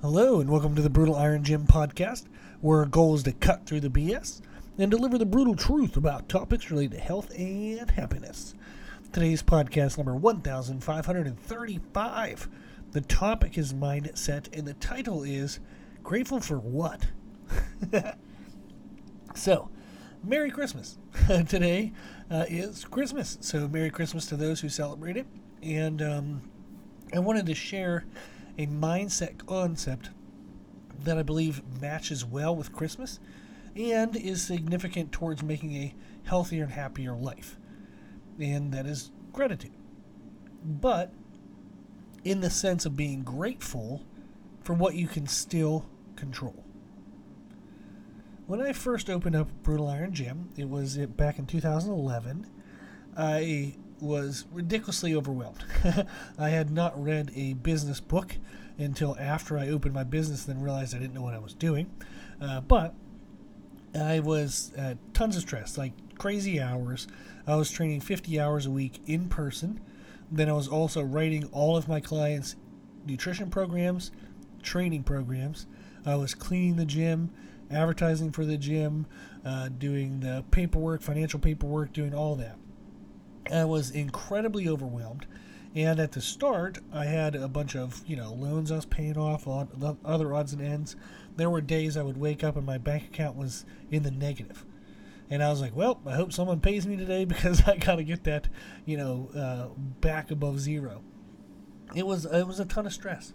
Hello, and welcome to the Brutal Iron Gym podcast, where our goal is to cut through the BS and deliver the brutal truth about topics related to health and happiness. Today's podcast number 1535. The topic is mindset, and the title is Grateful for What? so, Merry Christmas. Today uh, is Christmas, so Merry Christmas to those who celebrate it. And um, I wanted to share a mindset concept that I believe matches well with Christmas and is significant towards making a healthier and happier life. And that is gratitude. But in the sense of being grateful for what you can still control. When I first opened up Brutal Iron Gym, it was uh, back in 2011. I was ridiculously overwhelmed. I had not read a business book until after I opened my business, and then realized I didn't know what I was doing. Uh, but I was uh, tons of stress, like crazy hours. I was training 50 hours a week in person. Then I was also writing all of my clients' nutrition programs, training programs. I was cleaning the gym, advertising for the gym, uh, doing the paperwork, financial paperwork, doing all that. I was incredibly overwhelmed. And at the start, I had a bunch of, you know, loans I was paying off, on other odds and ends. There were days I would wake up and my bank account was in the. And I was like, well, I hope someone pays me today because I got to get that, you know, uh, back above zero. It was it was a ton of stress.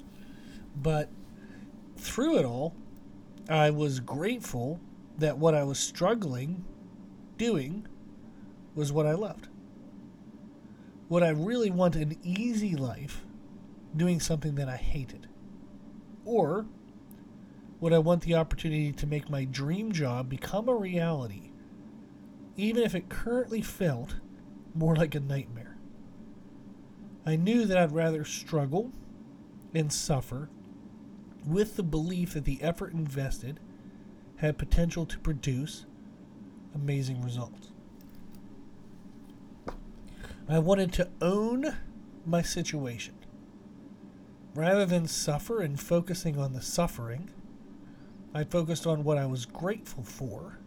But through it all, I was grateful that what I was struggling doing was what I loved. Would I really want an easy life doing something that I hated? Or would I want the opportunity to make my dream job become a reality, even if it currently felt more like a nightmare? I knew that I'd rather struggle and suffer with the belief that the effort invested had potential to produce amazing results. I wanted to own my situation. Rather than suffer and focusing on the suffering, I focused on what I was grateful for,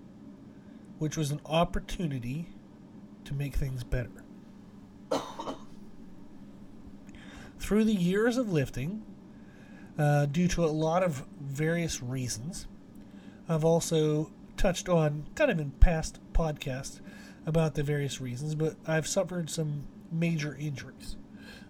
which was an opportunity to make things better. Through the years of lifting, uh, due to a lot of various reasons, I've also touched on, kind of in past podcasts, about the various reasons, but I've suffered some major injuries.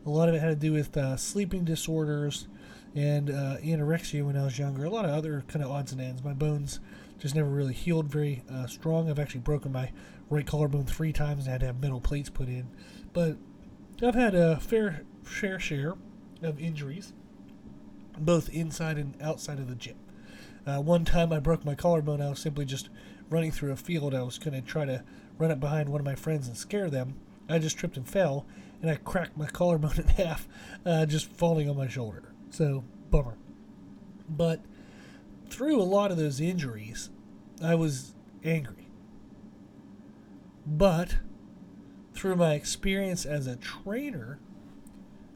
A lot of it had to do with uh, sleeping disorders and uh, anorexia when I was younger. A lot of other kind of odds and ends. My bones just never really healed very uh, strong. I've actually broken my right collarbone three times and had to have metal plates put in. But I've had a fair fair share of injuries, both inside and outside of the gym. Uh, one time I broke my collarbone. I was simply just running through a field. I was going to try to run up behind one of my friends and scare them. I just tripped and fell, and I cracked my collarbone in half, uh, just falling on my shoulder. So, bummer. But through a lot of those injuries, I was angry. But through my experience as a trainer,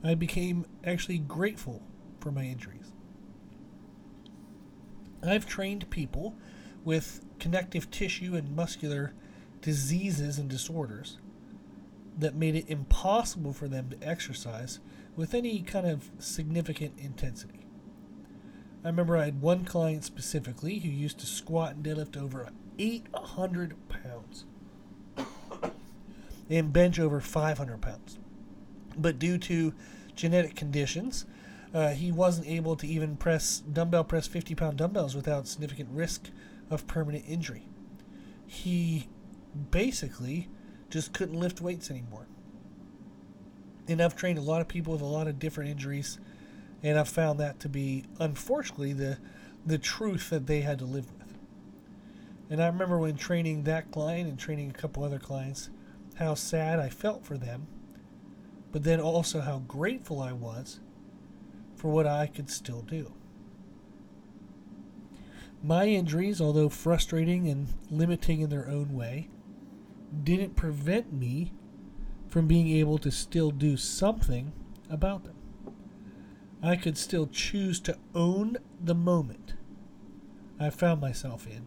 I became actually grateful for my injuries. I've trained people with connective tissue and muscular diseases and disorders that made it impossible for them to exercise with any kind of significant intensity. I remember I had one client specifically who used to squat and deadlift over 800 pounds and bench over 500 pounds. But due to genetic conditions, uh, he wasn't able to even press dumbbell press 50 pound dumbbells without significant risk of permanent injury. He basically just couldn't lift weights anymore. And I've trained a lot of people with a lot of different injuries, and I've found that to be, unfortunately, the the truth that they had to live with. And I remember when training that client and training a couple other clients, how sad I felt for them, but then also how grateful I was for what I could still do. My injuries, although frustrating and limiting in their own way, didn't prevent me from being able to still do something about them. I could still choose to own the moment I found myself in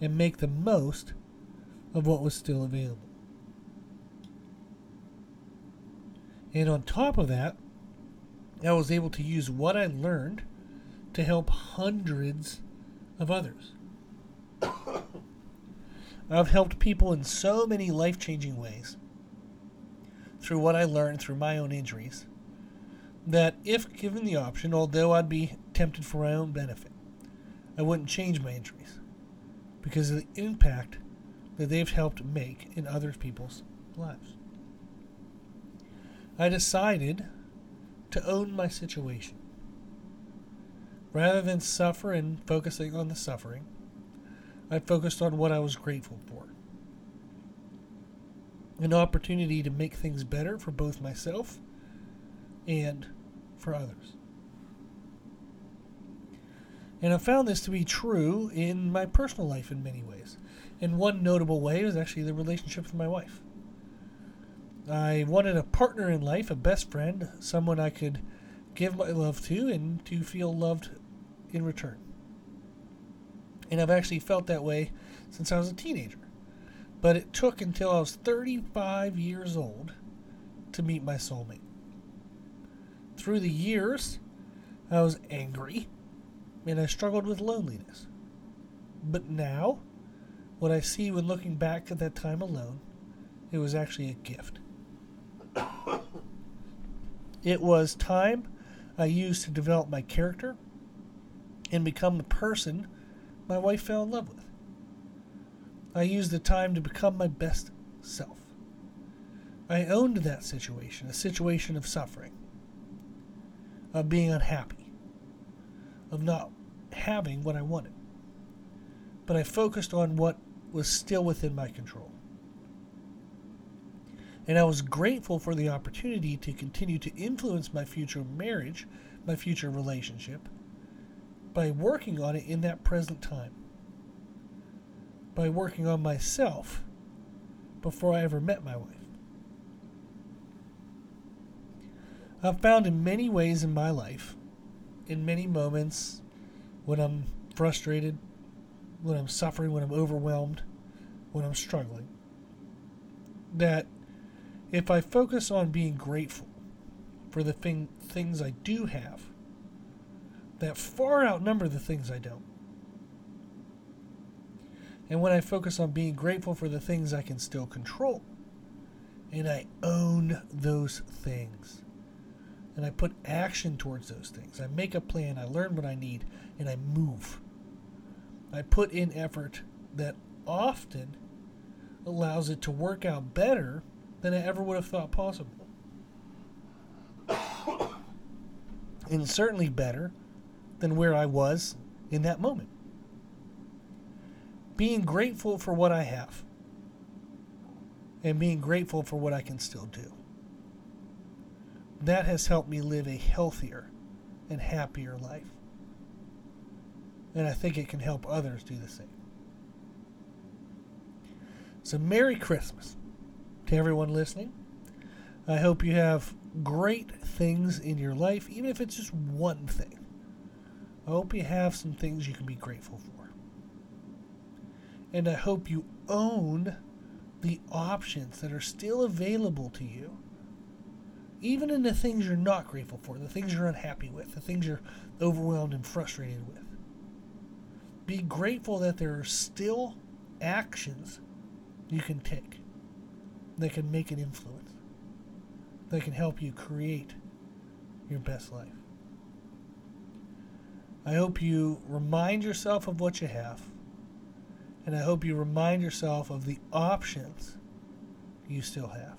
and make the most of what was still available. And on top of that, I was able to use what I learned to help hundreds of others. I've helped people in so many life changing ways through what I learned through my own injuries that, if given the option, although I'd be tempted for my own benefit, I wouldn't change my injuries because of the impact that they've helped make in other people's lives. I decided to own my situation. Rather than suffer and focusing on the suffering, I focused on what I was grateful for. An opportunity to make things better for both myself and for others. And I found this to be true in my personal life in many ways. And one notable way was actually the relationship with my wife. I wanted a partner in life, a best friend, someone I could give my love to and to feel loved in return. And I've actually felt that way since I was a teenager. But it took until I was 35 years old to meet my soulmate. Through the years, I was angry and I struggled with loneliness. But now, what I see when looking back at that time alone, it was actually a gift. it was time I used to develop my character and become the person my wife fell in love with. I used the time to become my best self. I owned that situation, a situation of suffering, of being unhappy, of not having what I wanted. But I focused on what was still within my control. And I was grateful for the opportunity to continue to influence my future marriage, my future relationship, by working on it in that present time. By working on myself before I ever met my wife. I've found in many ways in my life, in many moments when I'm frustrated, when I'm suffering, when I'm overwhelmed, when I'm struggling, that if I focus on being grateful for the thing, things I do have, that far outnumber the things I don't. And when I focus on being grateful for the things I can still control, and I own those things, and I put action towards those things, I make a plan, I learn what I need, and I move. I put in effort that often allows it to work out better than I ever would have thought possible. and certainly better than where I was in that moment. Being grateful for what I have and being grateful for what I can still do. That has helped me live a healthier and happier life. And I think it can help others do the same. So, Merry Christmas to everyone listening. I hope you have great things in your life, even if it's just one thing. I hope you have some things you can be grateful for. And I hope you own the options that are still available to you, even in the things you're not grateful for, the things you're unhappy with, the things you're overwhelmed and frustrated with. Be grateful that there are still actions you can take that can make an influence, that can help you create your best life. I hope you remind yourself of what you have, and I hope you remind yourself of the options you still have.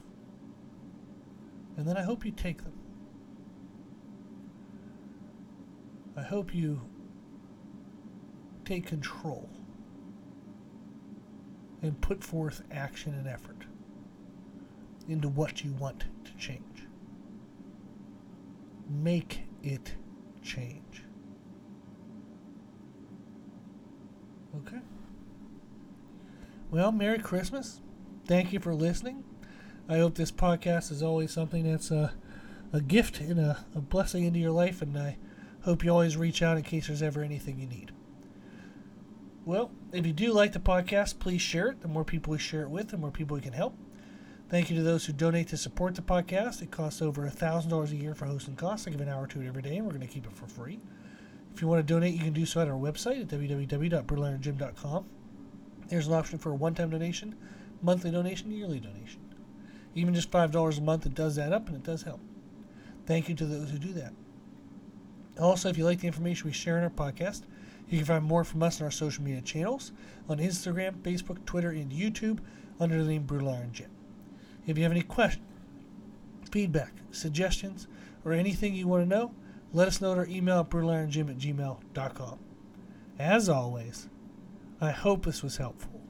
And then I hope you take them. I hope you take control and put forth action and effort into what you want to change. Make it change. Okay. Well, Merry Christmas. Thank you for listening. I hope this podcast is always something that's a, a gift and a, a blessing into your life, and I hope you always reach out in case there's ever anything you need. Well, if you do like the podcast, please share it. The more people we share it with, the more people we can help. Thank you to those who donate to support the podcast. It costs over $1,000 a year for hosting costs. I give an hour to it every day, and we're going to keep it for free. If you want to donate, you can do so at our website at www.brutalirongym.com. There's an option for a one-time donation, monthly donation, yearly donation. Even just $5 a month, it does add up and it does help. Thank you to those who do that. Also, if you like the information we share in our podcast, you can find more from us on our social media channels on Instagram, Facebook, Twitter, and YouTube under the name Brutal Iron Gym. If you have any questions, feedback, suggestions, or anything you want to know, let us know at our email at brutalirongym at gmail.com. As always, I hope this was helpful,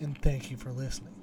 and thank you for listening.